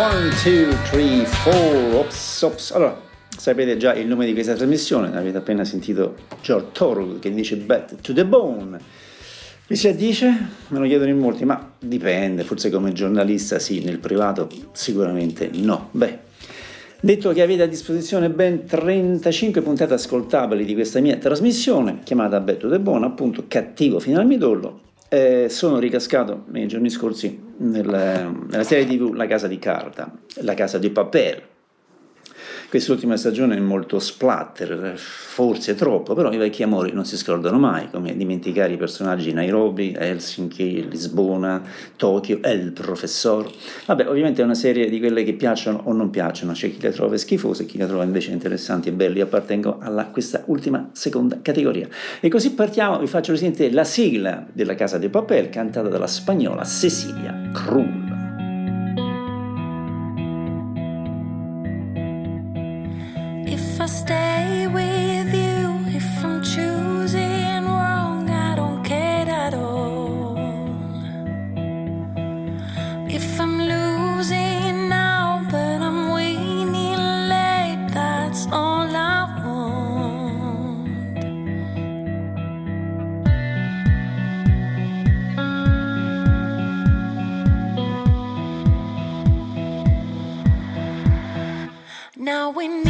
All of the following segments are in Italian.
One, two, three, four, ops, ops. Allora, sapete già il nome di questa trasmissione, avete appena sentito George Thorogood che dice Back to the Bone. Mi si addice? Me lo chiedono in molti, ma dipende, forse come giornalista sì, nel privato sicuramente no. Beh, detto che avete a disposizione ben 35 puntate ascoltabili di questa mia trasmissione, chiamata Back to the Bone, appunto cattivo fino al midollo, eh, sono ricascato nei giorni scorsi nel, nella serie tv La casa di carta, La casa di papel, Quest'ultima stagione è molto splatter, forse troppo, però i vecchi amori non si scordano mai, come dimenticare i personaggi di Nairobi, Helsinki, Lisbona, Tokyo e il professor. Vabbè, ovviamente è una serie di quelle che piacciono o non piacciono, c'è chi le trova schifose e chi le trova invece interessanti e belli. Appartengo a questa ultima seconda categoria. E così partiamo, vi faccio presente la sigla della Casa de Papel cantata dalla spagnola Cecilia Krull. Now we need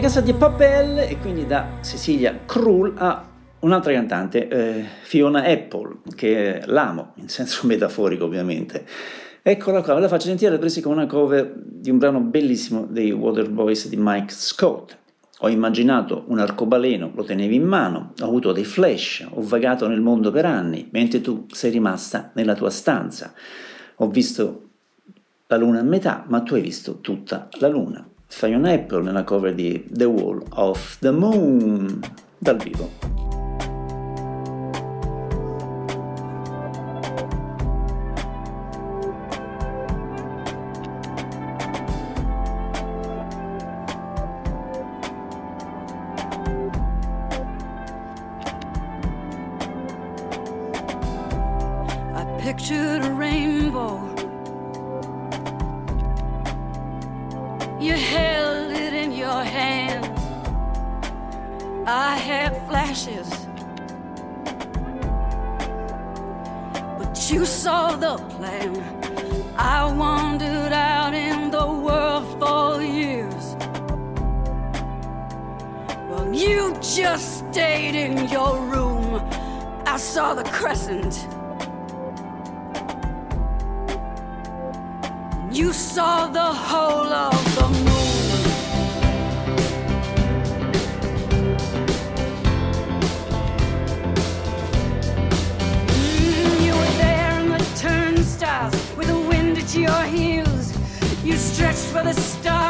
casa di Papel e quindi da Cecilia Krull a un'altra cantante, eh, Fiona Apple, che l'amo, in senso metaforico ovviamente. Eccola qua, ve la faccio sentire presi con una cover di un brano bellissimo dei Waterboys di Mike Scott. Ho immaginato un arcobaleno, lo tenevi in mano, ho avuto dei flash, ho vagato nel mondo per anni, mentre tu sei rimasta nella tua stanza. Ho visto la luna a metà, ma tu hai visto tutta la luna. Zion Apple nella cover di The Wall of the Moon dal vivo. pictured a rainbow had flashes. But you saw the plan. I wandered out in the world for years. Well, you just stayed in your room. I saw the crescent. You saw the whole of stretched for the stars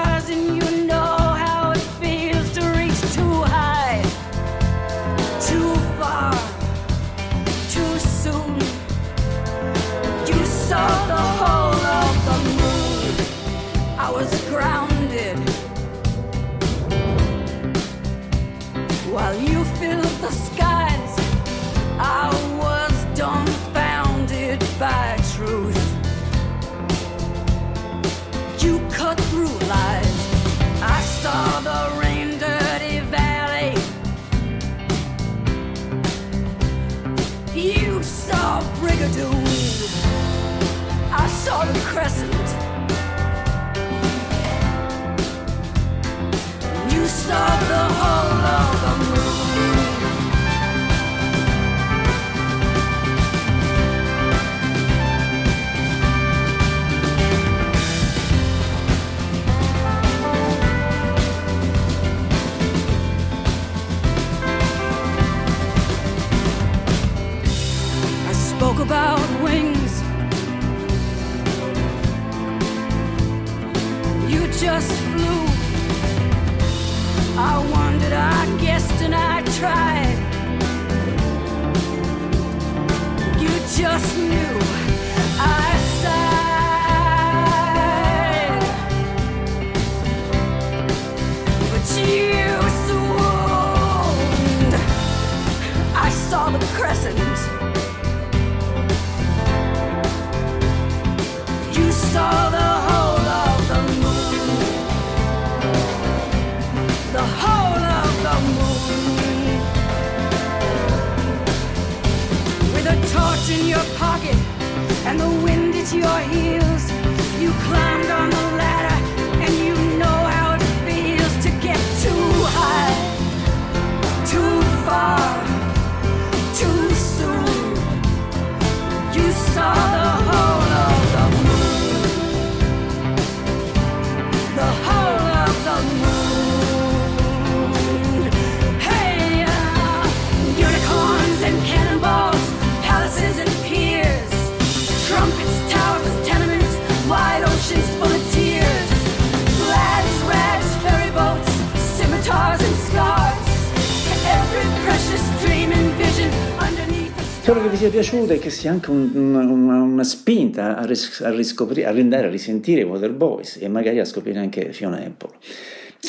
Spero che vi sia piaciuto e che sia anche un- una, una- spinta a, ris- a riscoprire, a andare a risentire Water Boys e magari a scoprire anche Fiona Apple.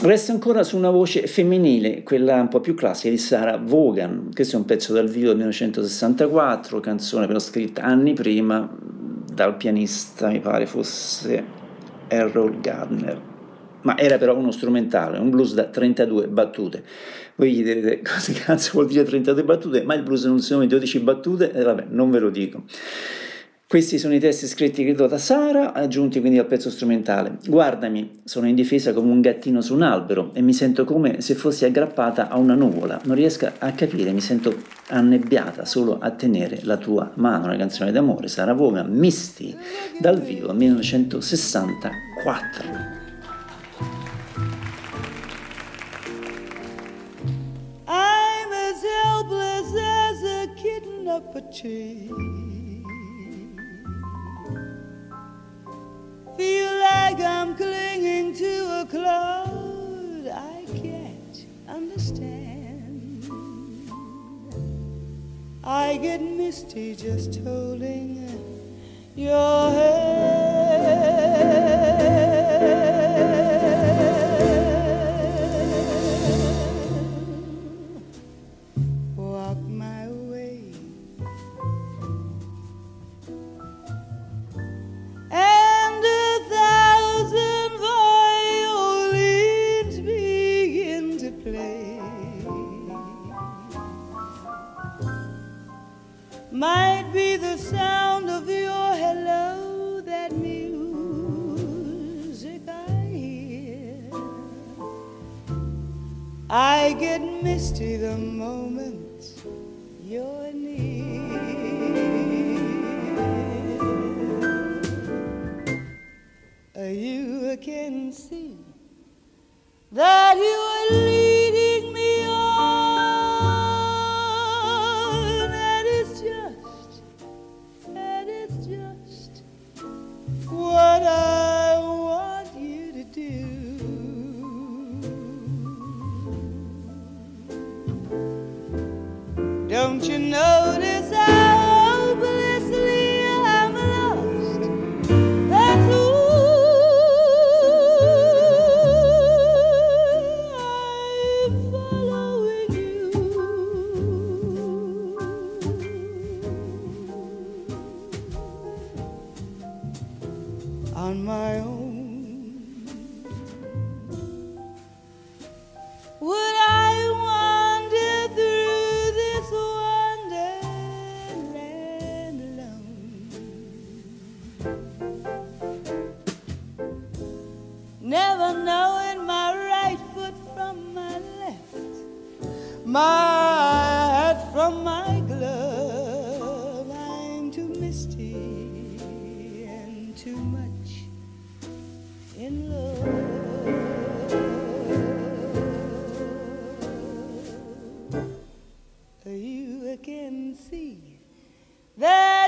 Resta ancora su una voce femminile, quella un po' più classica di Sarah Vaughan. Questo è un pezzo dal vivo del 1964, canzone però scritta anni prima dal pianista, mi pare fosse Errol Gardner. Ma era però uno strumentale, un blues da 32 battute. Voi gli direte cosa cazzo vuol dire 32 battute, ma il blues non sono 12 battute, e vabbè, non ve lo dico. Questi sono i testi scritti credo da Sara, aggiunti quindi al pezzo strumentale. Guardami, sono indifesa come un gattino su un albero e mi sento come se fossi aggrappata a una nuvola. Non riesco a capire, mi sento annebbiata solo a tenere la tua mano. Una canzone d'amore, Sara Vaughan, Misty, dal vivo 1964. Helpless as a kitten up a tree. Feel like I'm clinging to a cloud I can't understand. I get misty just holding your hand. might be the sound of your hello that music I hear. I get misty the moment you're near. You can see that you are You can see that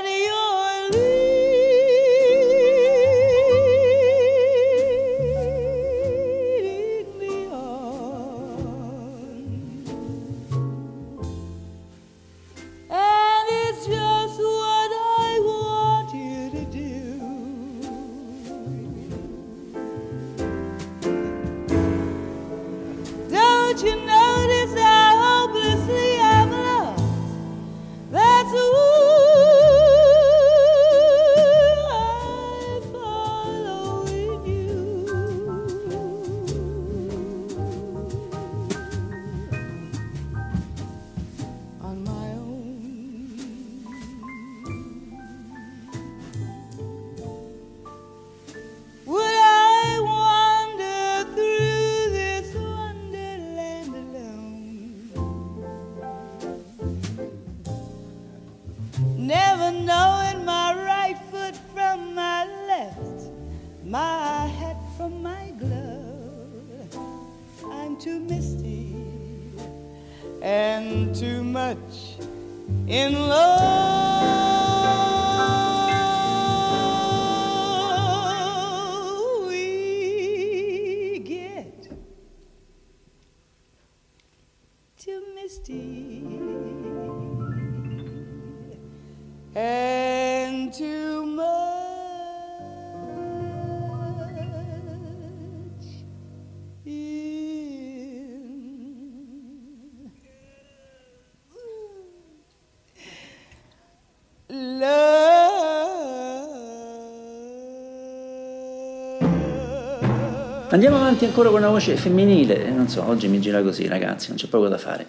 Andiamo avanti ancora con una voce femminile, non so, oggi mi gira così ragazzi, non c'è poco da fare.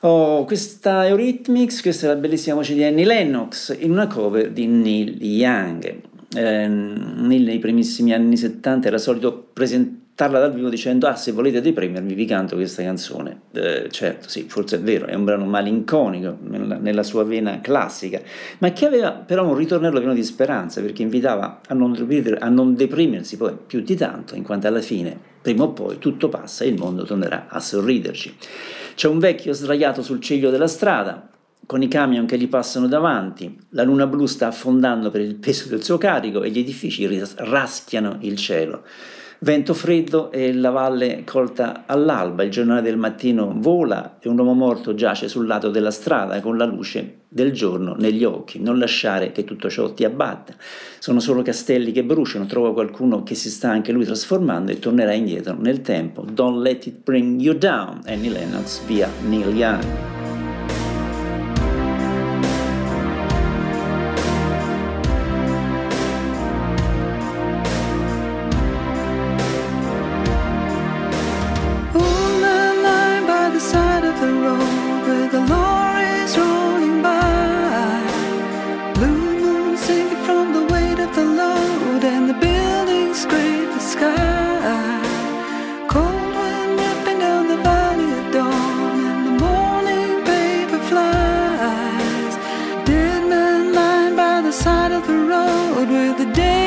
Oh, questa Eurythmics, questa è la bellissima voce di Annie Lennox in una cover di Neil Young. Eh, nei primissimi anni 70 era solito presentarla dal vivo dicendo ah se volete deprimermi vi canto questa canzone. Eh, certo, sì, forse è vero, è un brano malinconico nella, nella sua vena classica, ma che aveva però un ritornello pieno di speranza perché invitava a non, a non deprimersi poi più di tanto, in quanto alla fine, prima o poi, tutto passa e il mondo tornerà a sorriderci. C'è un vecchio sdraiato sul ciglio della strada, con i camion che gli passano davanti, la luna blu sta affondando per il peso del suo carico e gli edifici raschiano il cielo. Vento freddo e la valle colta all'alba, il giornale del mattino vola e un uomo morto giace sul lato della strada con la luce del giorno negli occhi. Non lasciare che tutto ciò ti abbatta. Sono solo castelli che bruciano, trova qualcuno che si sta anche lui trasformando e tornerà indietro nel tempo. Don't let it bring you down. Annie Lennox via Neil Young. side of the road where the day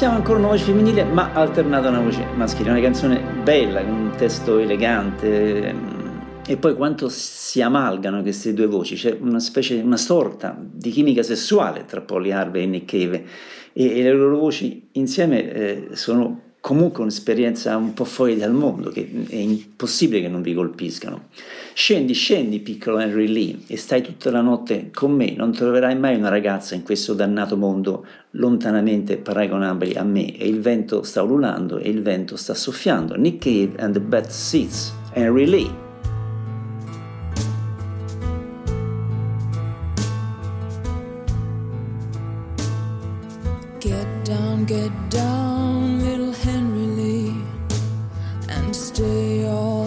siamo ancora una voce femminile ma alternata a una voce maschile, una canzone bella, con un testo elegante mm, e poi quanto si amalgano queste due voci, c'è una specie, una sorta di chimica sessuale tra Polly Harvey e Nick Cave. E, e le loro voci insieme eh, sono comunque un'esperienza un po' fuori dal mondo che è impossibile che non vi colpiscano. Scendi, scendi, piccolo Henry Lee, e stai tutta la notte con me. Non troverai mai una ragazza in questo dannato mondo lontanamente paragonabile a me. E il vento sta ululando e il vento sta soffiando. Nick Cave and the Bad Seeds, Henry Lee. Get down, get down, little Henry Lee, and stay all.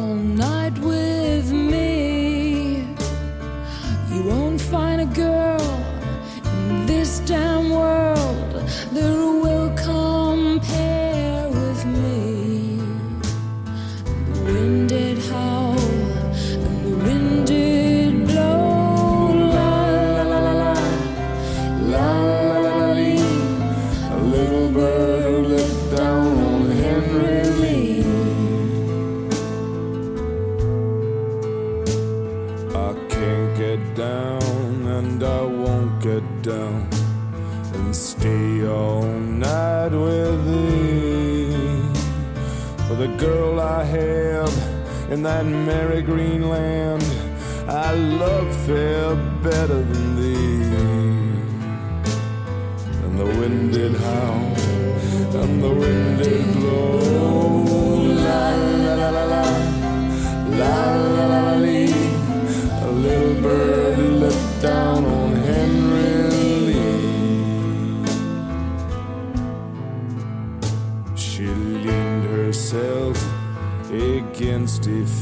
in that merry green land. I love fair better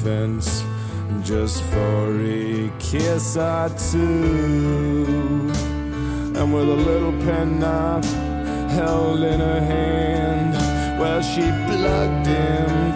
fence just for a kiss or two. And with a little penknife held in her hand, well, she plugged him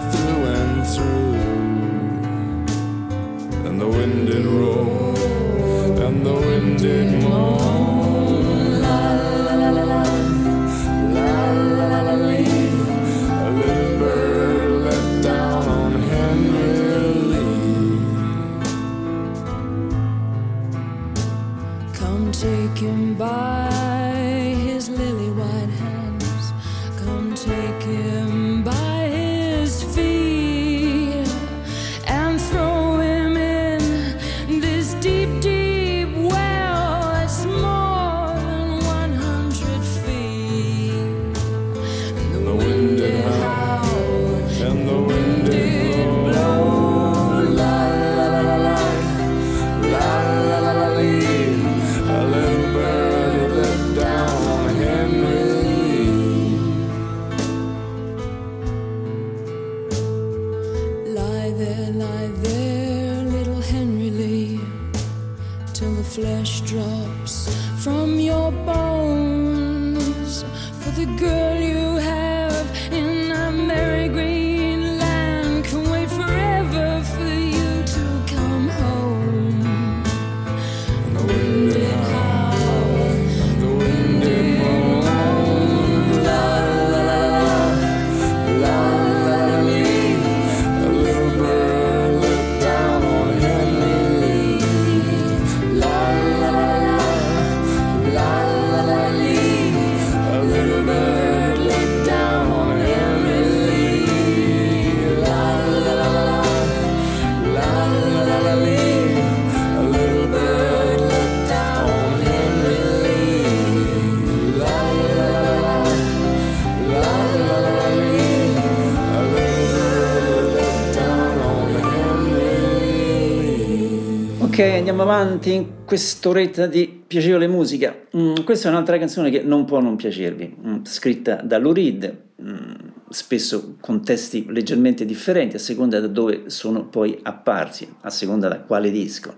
andiamo avanti in quest'oretta di piacevole musica. Mm, questa è un'altra canzone che non può non piacervi, mm, scritta da Lou Reed, mm, spesso con testi leggermente differenti a seconda da dove sono poi apparsi, a seconda da quale disco.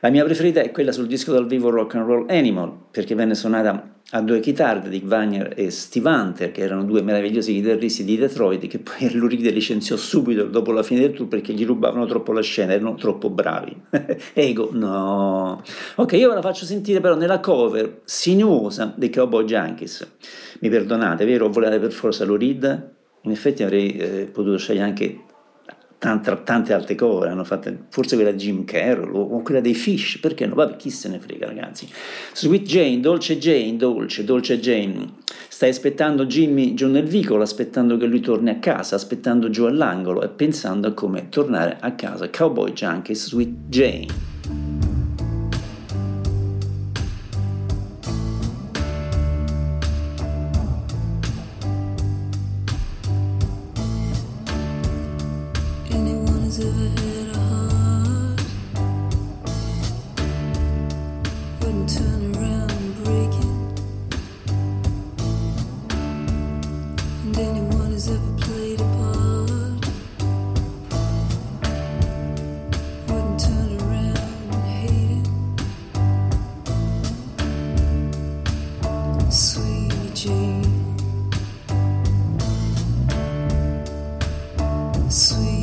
La mia preferita è quella sul disco dal vivo Rock and Roll Animal, perché venne suonata a due chitarre, Dick Wagner e Steve Hunter, che erano due meravigliosi chitarristi di Detroit, che poi Reed licenziò subito dopo la fine del tour perché gli rubavano troppo la scena, erano troppo bravi. Ego, no. Ok, io ve la faccio sentire però nella cover sinuosa dei Cowboy Junkies. Mi perdonate, vero? Volete per forza Lou Reed? In effetti avrei eh, potuto scegliere anche tante, tante altre cover, hanno fatte, forse quella di Jim Carroll o, o quella dei Fish, perché no? Vabbè, chi se ne frega ragazzi. Sweet Jane, Dolce Jane, Dolce, Dolce Jane, stai aspettando Jimmy giù nel vicolo, aspettando che lui torni a casa, aspettando giù all'angolo e pensando a come tornare a casa. Cowboy Junkies, Sweet Jane. Sweet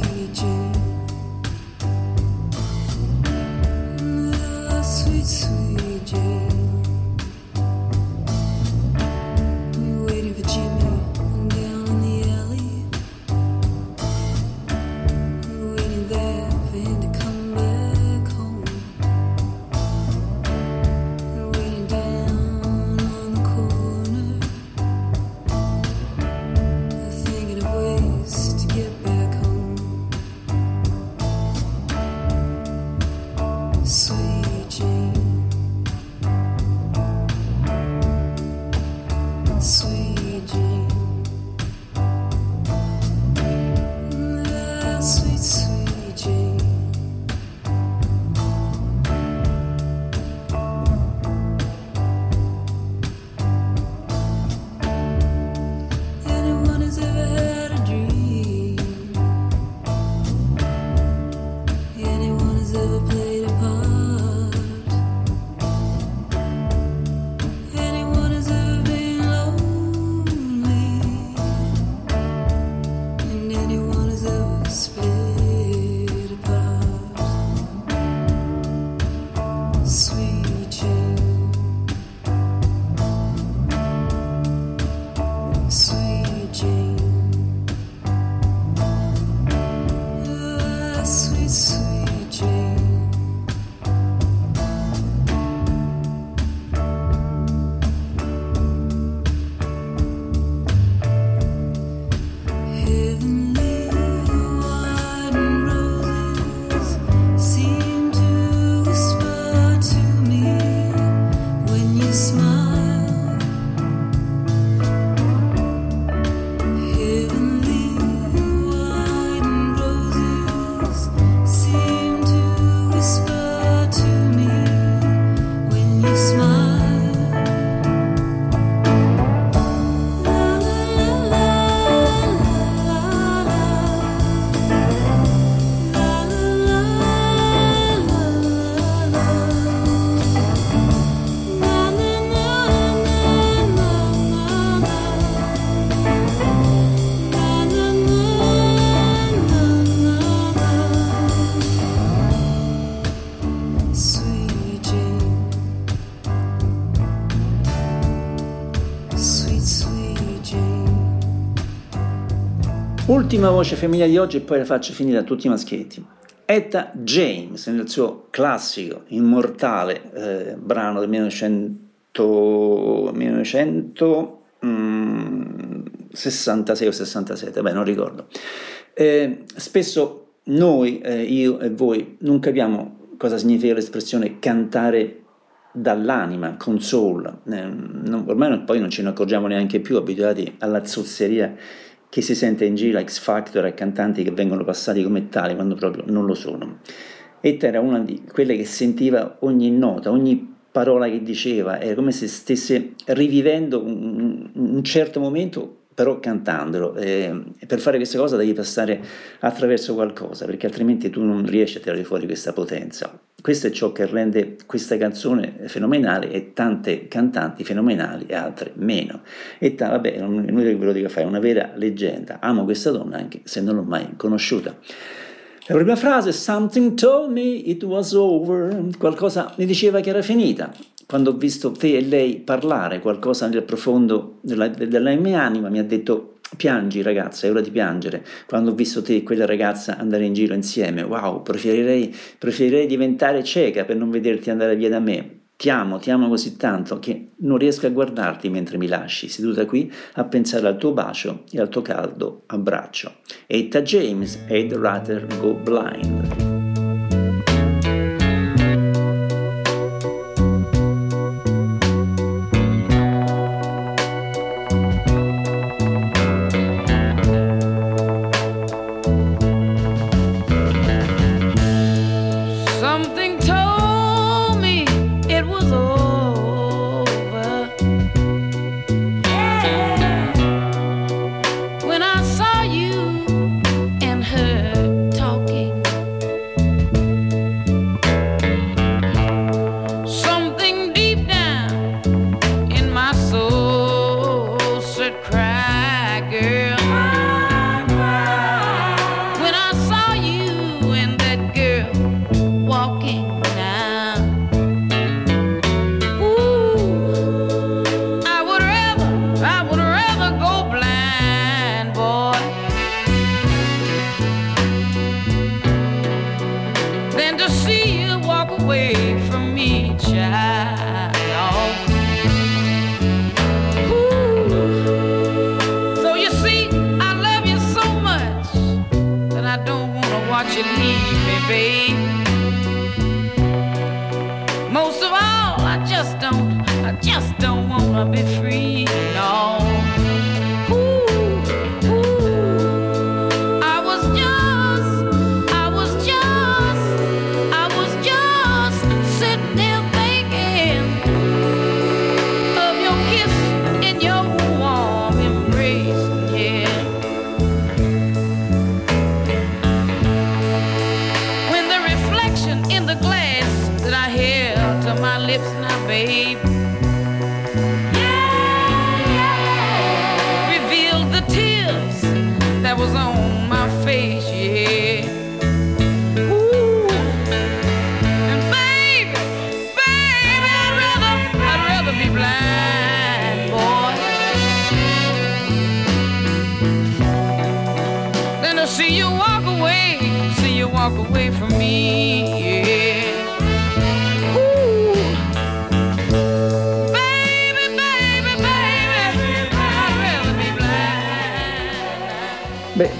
Ultima voce femminile di oggi e poi la faccio finire a tutti i maschietti. Etta James nel suo classico, immortale eh, brano del 1900, 1966 o 67, beh non ricordo. Eh, spesso noi, eh, io e voi, non capiamo cosa significa l'espressione cantare dall'anima, con soul. Eh, non- ormai non- poi non ce ne accorgiamo neanche più, abituati alla zozzeria che si sente in giro X Factor a cantanti che vengono passati come tali quando proprio non lo sono. Etta era una di quelle che sentiva ogni nota, ogni parola che diceva, era come se stesse rivivendo un, un certo momento però cantandolo eh, e per fare questa cosa devi passare attraverso qualcosa perché altrimenti tu non riesci a tirare fuori questa potenza questo è ciò che rende questa canzone fenomenale e tante cantanti fenomenali e altre meno. E ta, vabbè non è che ve lo dica fare è una vera leggenda. Amo questa donna anche se non l'ho mai conosciuta. La prima frase, something told me it was over, qualcosa mi diceva che era finita. Quando ho visto te e lei parlare, qualcosa nel profondo della, della mia anima mi ha detto piangi ragazza, è ora di piangere. Quando ho visto te e quella ragazza andare in giro insieme, wow, preferirei, preferirei diventare cieca per non vederti andare via da me. Ti amo, ti amo così tanto che non riesco a guardarti mentre mi lasci, seduta qui a pensare al tuo bacio e al tuo caldo abbraccio. Etta James, I'd rather go blind. Than to see you walk away from me, child. Ooh. So you see, I love you so much that I don't wanna watch you leave me, babe. Most of all, I just don't, I just don't wanna be free, no.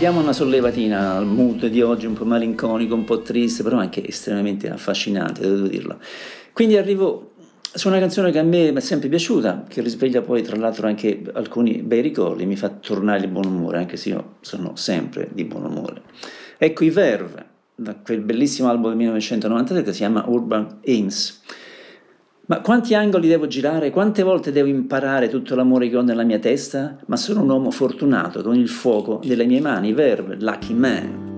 Diamo una sollevatina al mood di oggi, un po' malinconico, un po' triste, però anche estremamente affascinante, devo dirlo. Quindi arrivo su una canzone che a me mi è sempre piaciuta, che risveglia poi tra l'altro anche alcuni bei ricordi, mi fa tornare di buon umore, anche se io sono sempre di buon umore. Ecco i Verve, da quel bellissimo album del 1997 si chiama Urban Aims. Ma quanti angoli devo girare? Quante volte devo imparare tutto l'amore che ho nella mia testa? Ma sono un uomo fortunato con il fuoco delle mie mani, Verve, Lucky Man.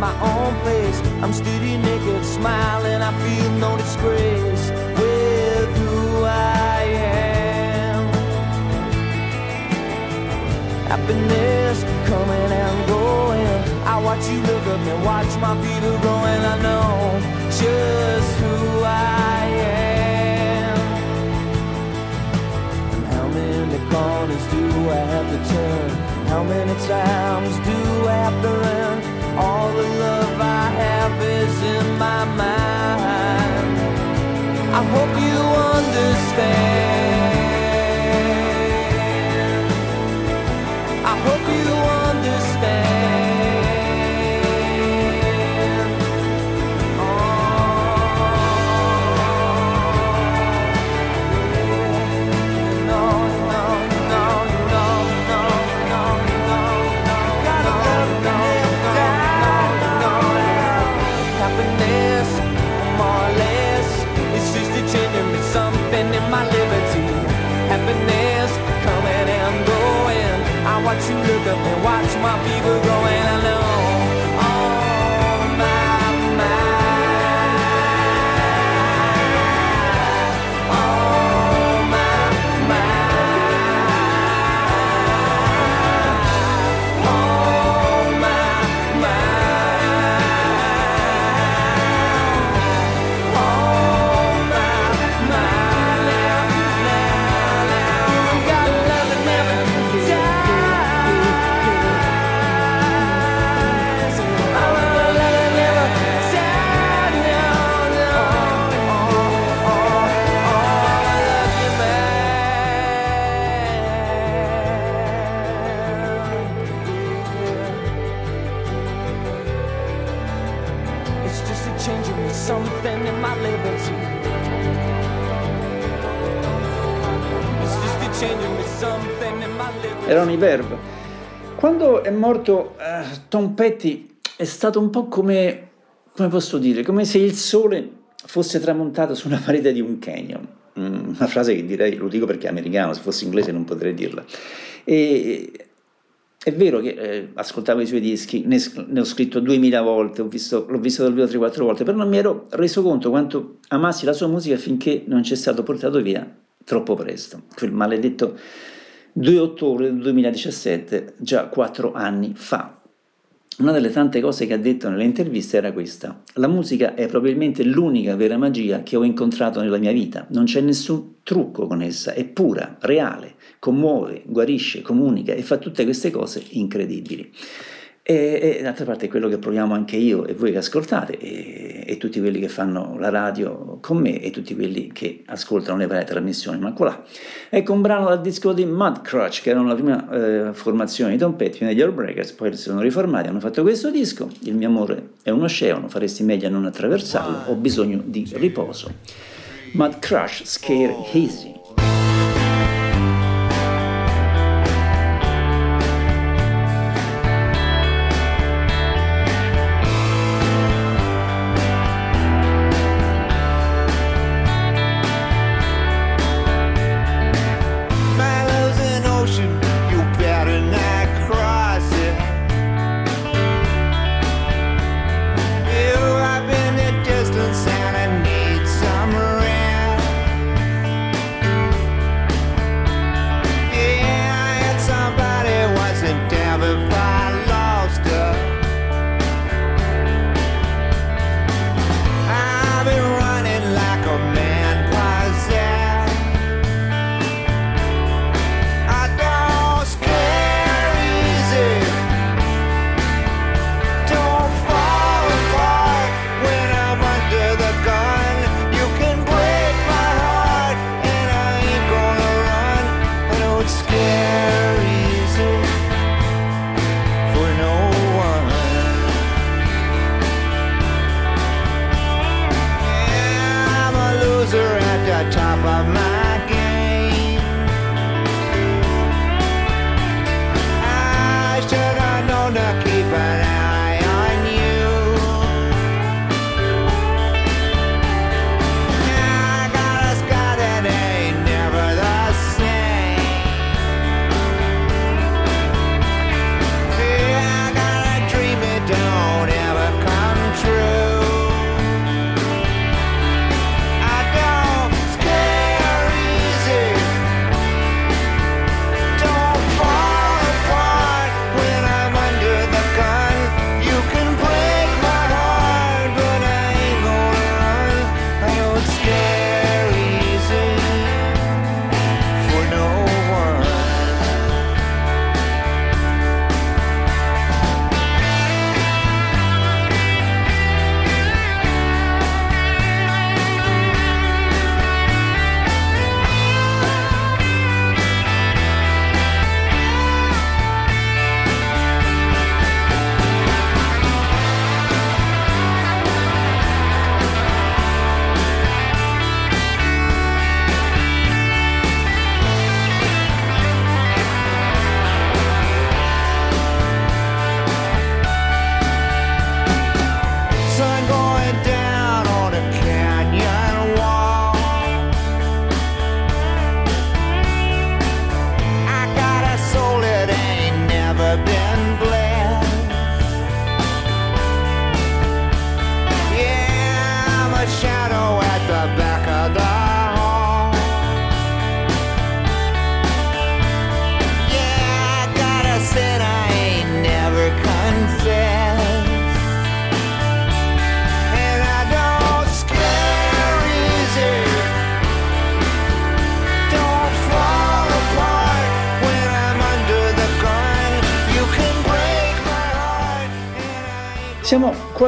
My own place. I'm steady naked, smiling. I feel no disgrace with who I am. Happiness coming and going. I watch you look at me, watch my fever growing. I know just who I am. And how many corners do I have to turn? How many times do I have to learn? All the love I have is in my mind. I hope you understand. Morto eh, Tom Petty è stato un po' come, come posso dire, come se il sole fosse tramontato su una parete di un canyon. Mm, una frase che direi, lo dico perché è americano, se fosse inglese non potrei dirla. E è vero che eh, ascoltavo i suoi dischi, ne, ne ho scritto 2000 volte, visto, l'ho visto dal vivo 3-4 volte, però non mi ero reso conto quanto amassi la sua musica finché non ci è stato portato via troppo presto. Quel maledetto 2 ottobre del 2017, già 4 anni fa. Una delle tante cose che ha detto nelle interviste era questa. La musica è probabilmente l'unica vera magia che ho incontrato nella mia vita. Non c'è nessun trucco con essa, è pura, reale, commuove, guarisce, comunica e fa tutte queste cose incredibili. E, e d'altra parte quello che proviamo anche io e voi che ascoltate e, e, tutti quelli che fanno la radio con me e tutti quelli che ascoltano le varie trasmissioni. Ma qua ecco un brano dal disco di Mudcrutch che erano la prima eh, formazione di Tom Petty negli Heartbreakers, poi si sono riformati, hanno fatto questo disco. Il mio amore è un oceano, faresti meglio a non attraversarlo, ho bisogno di riposo. Mudcrush, Scare Easy.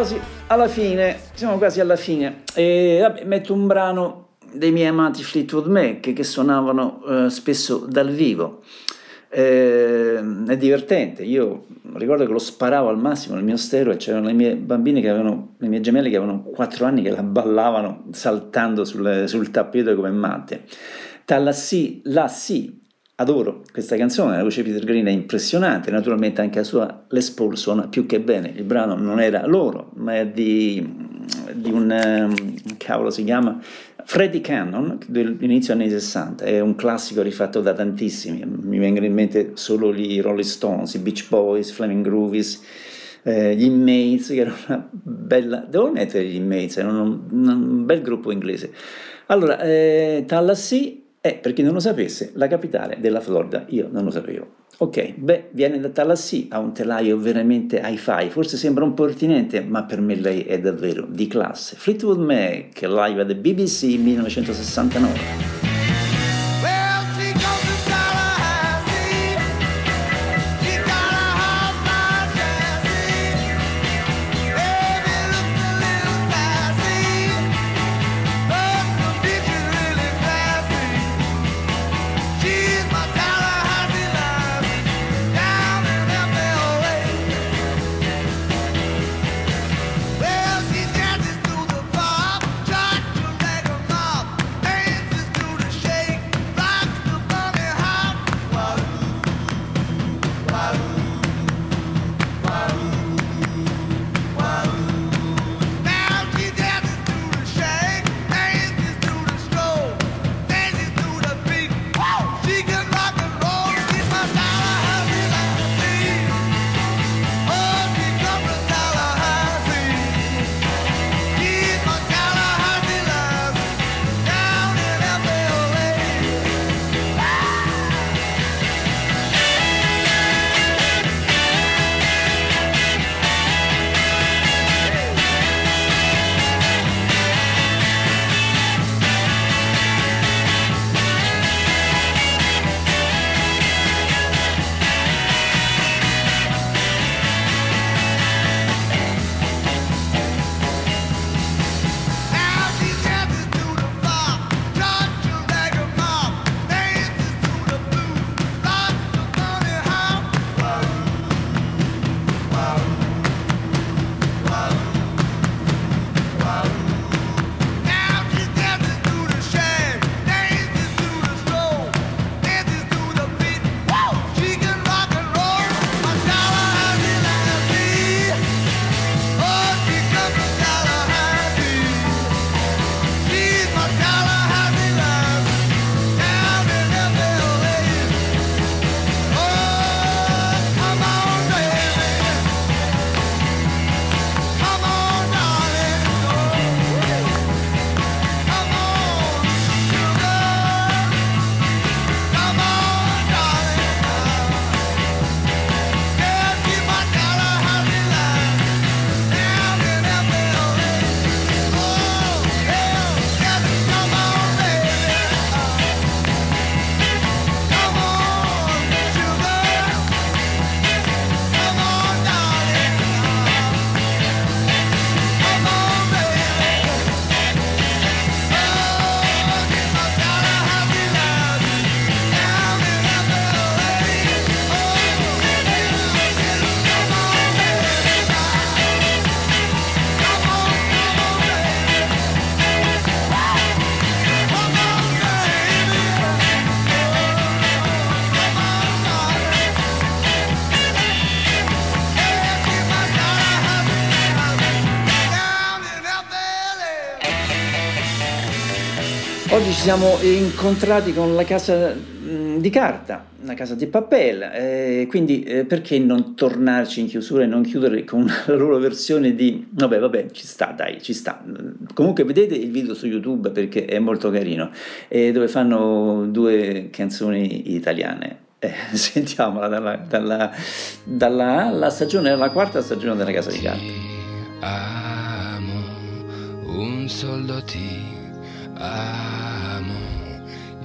Quasi alla fine, siamo quasi alla fine. E vabbè, metto un brano dei miei amati Fleetwood Mac che suonavano eh, spesso dal vivo. Eh, è divertente, io ricordo che lo sparavo al massimo nel mio stereo e c'erano le mie bambine che avevano, le mie gemelle che avevano 4 anni che la ballavano saltando sul, sul tappeto come matte. Sì, la sì, adoro questa canzone, la voce Peter Green è impressionante, naturalmente anche la sua Les Paul suona più che bene, il brano non era loro, ma è di, di un, ehm, cavolo si chiama, Freddy Cannon, dell'inizio anni 60, è un classico rifatto da tantissimi, mi vengono in mente solo gli Rolling Stones, i Beach Boys, Flaming Groovies, eh, gli Inmates, che erano una bella, devo mettere gli Inmates, erano un, un bel gruppo inglese. Allora, eh, Tallahassee è, per chi non lo sapesse, la capitale della Florida, io non lo sapevo. Ok, beh, viene da Tallahassee, ha un telaio veramente hi-fi, forse sembra un pertinente, ma per me lei è davvero di classe. Fleetwood Mac, live the BBC 1969. Ci siamo incontrati con la casa mh, di carta, la casa di papel, eh, quindi eh, perché non tornarci in chiusura e non chiudere con la loro versione di... Vabbè, vabbè, ci sta, dai, ci sta. Comunque vedete il video su YouTube perché è molto carino, eh, dove fanno due canzoni italiane. Eh, sentiamola dalla, dalla, dalla la stagione, la quarta stagione della casa di carta. amo, un soldo ti amo,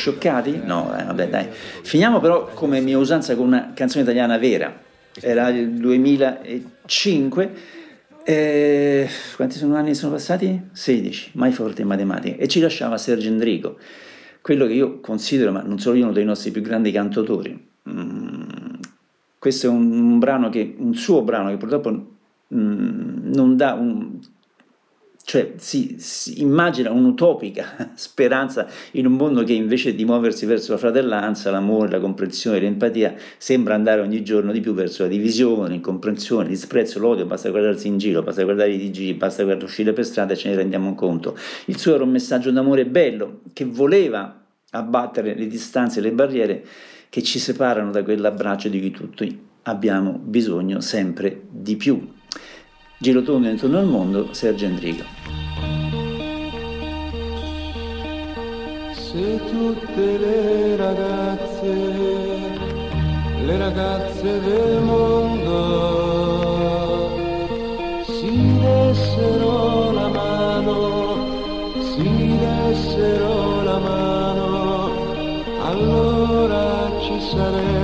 scioccati? No, eh, vabbè, dai. Finiamo però come mia usanza con una canzone italiana vera. Era il 2005. eh, quanti sono anni sono passati? 16, mai forte in matematica. E ci lasciava Sergio Endrico, quello che io considero, ma non solo io, uno dei nostri più grandi cantautori. Mm, questo è un, un brano che, un suo brano che purtroppo mm, non dà un, cioè si, si immagina un'utopica speranza in un mondo che invece di muoversi verso la fratellanza, l'amore, la comprensione, l'empatia, sembra andare ogni giorno di più verso la divisione, l'incomprensione, il disprezzo, l'odio, basta guardarsi in giro, basta guardare i TG, basta guardare uscire per strada e ce ne rendiamo conto. Il suo era un messaggio d'amore bello che voleva abbattere le distanze e le barriere che ci separano da quell'abbraccio di cui tutti abbiamo bisogno sempre di più. Giro tondo intorno al mondo, Sergio Endrico. Se tutte le ragazze, le ragazze del mondo si dessero la mano, si dessero la mano, allora ci sarebbe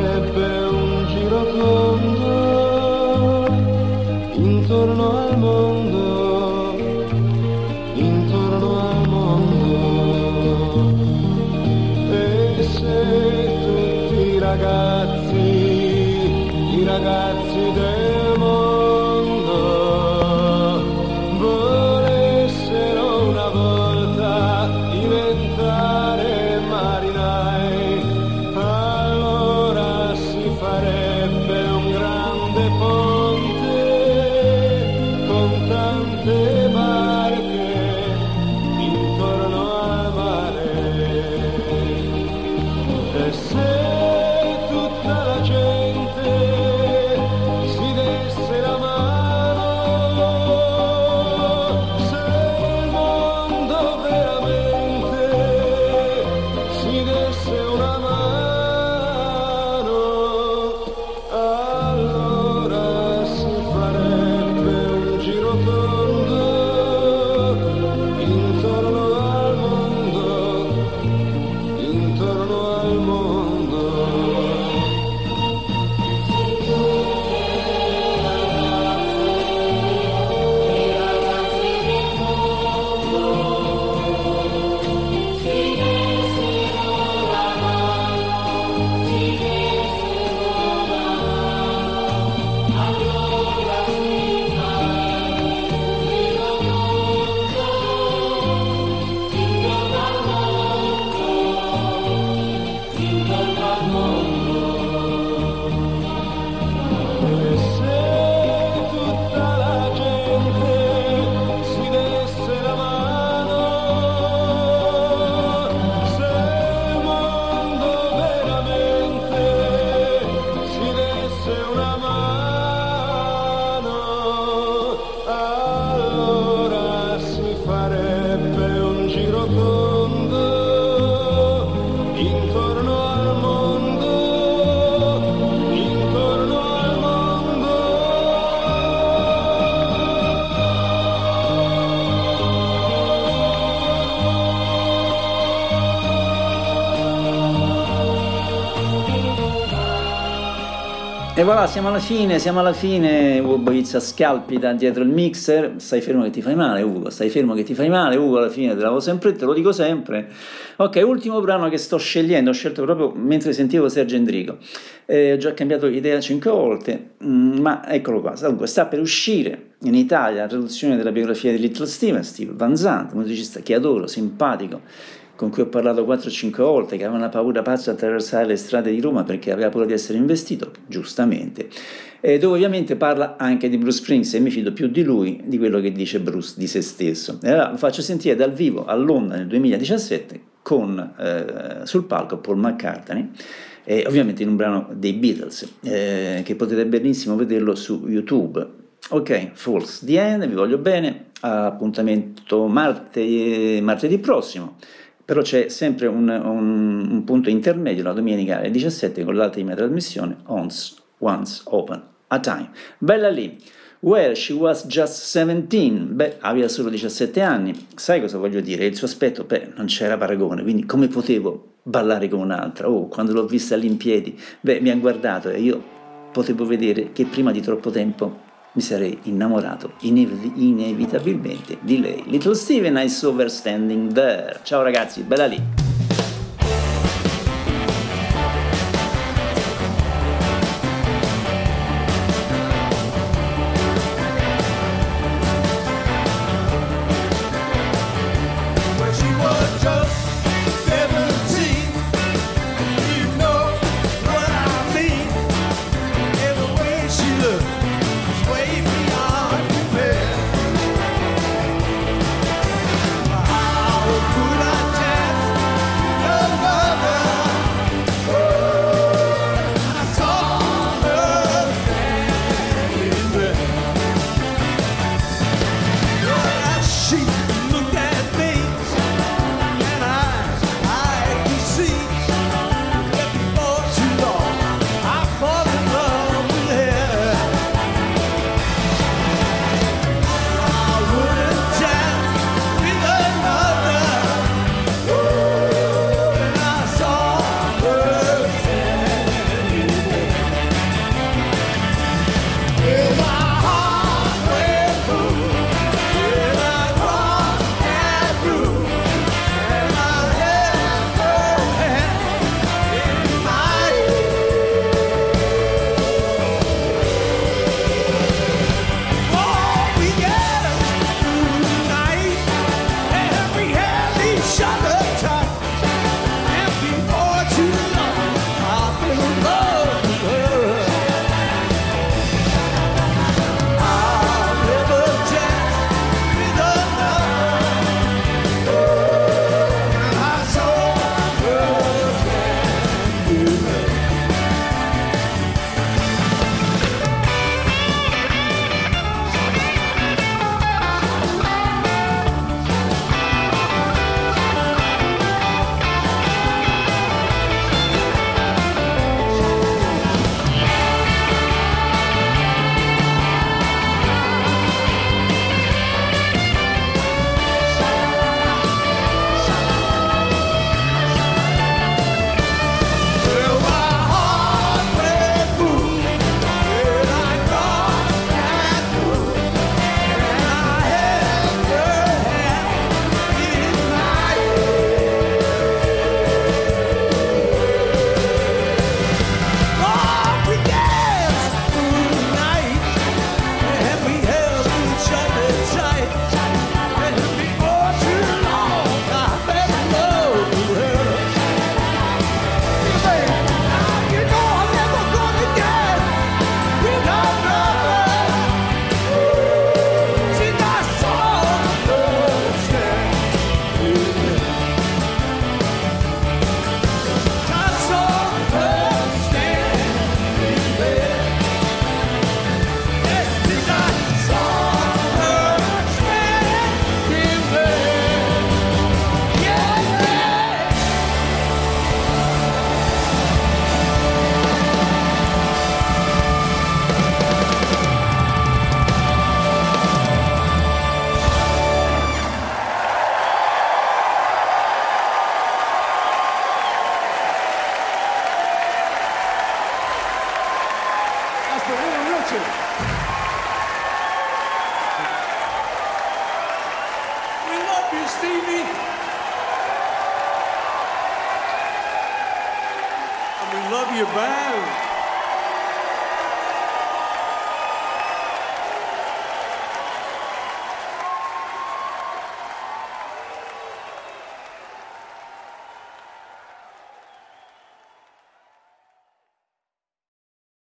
voilà, siamo alla fine, siamo alla fine. Ugo Boizza scalpita dietro il mixer. Stai fermo che ti fai male, Ugo. Stai fermo che ti fai male, Ugo. Alla fine te l'avevo sempre, te lo dico sempre. Ok, ultimo brano che sto scegliendo. Ho scelto proprio mentre sentivo Sergio Endrico. Eh, ho già cambiato idea cinque volte, mm, ma eccolo qua. Dunque, sta per uscire in Italia la traduzione della biografia di Little Steven, Steve Van Zandt, musicista che adoro, simpatico con cui ho parlato 4-5 volte, che aveva una paura pazza di attraversare le strade di Roma perché aveva paura di essere investito, giustamente, e dove ovviamente parla anche di Bruce Springs e mi fido più di lui di quello che dice Bruce di se stesso. E allora lo faccio sentire dal vivo a Londra nel 2017 con, eh, sul palco Paul McCartney. Eh, ovviamente in un brano dei Beatles, eh, che potete benissimo vederlo su YouTube, Ok, False the End, vi voglio bene, appuntamento martedì, martedì prossimo però c'è sempre un, un, un punto intermedio la domenica alle 17 con l'altra di trasmissione Once, Once Open a Time. Bella lì! Well, she was just 17, beh, aveva solo 17 anni, sai cosa voglio dire? Il suo aspetto, beh, non c'era paragone, quindi come potevo ballare con un'altra? Oh, quando l'ho vista lì in piedi, beh, mi ha guardato e io potevo vedere che prima di troppo tempo mi sarei innamorato inev- inevitabilmente di lei. Little Steven, I saw her standing there. Ciao ragazzi, bella lì!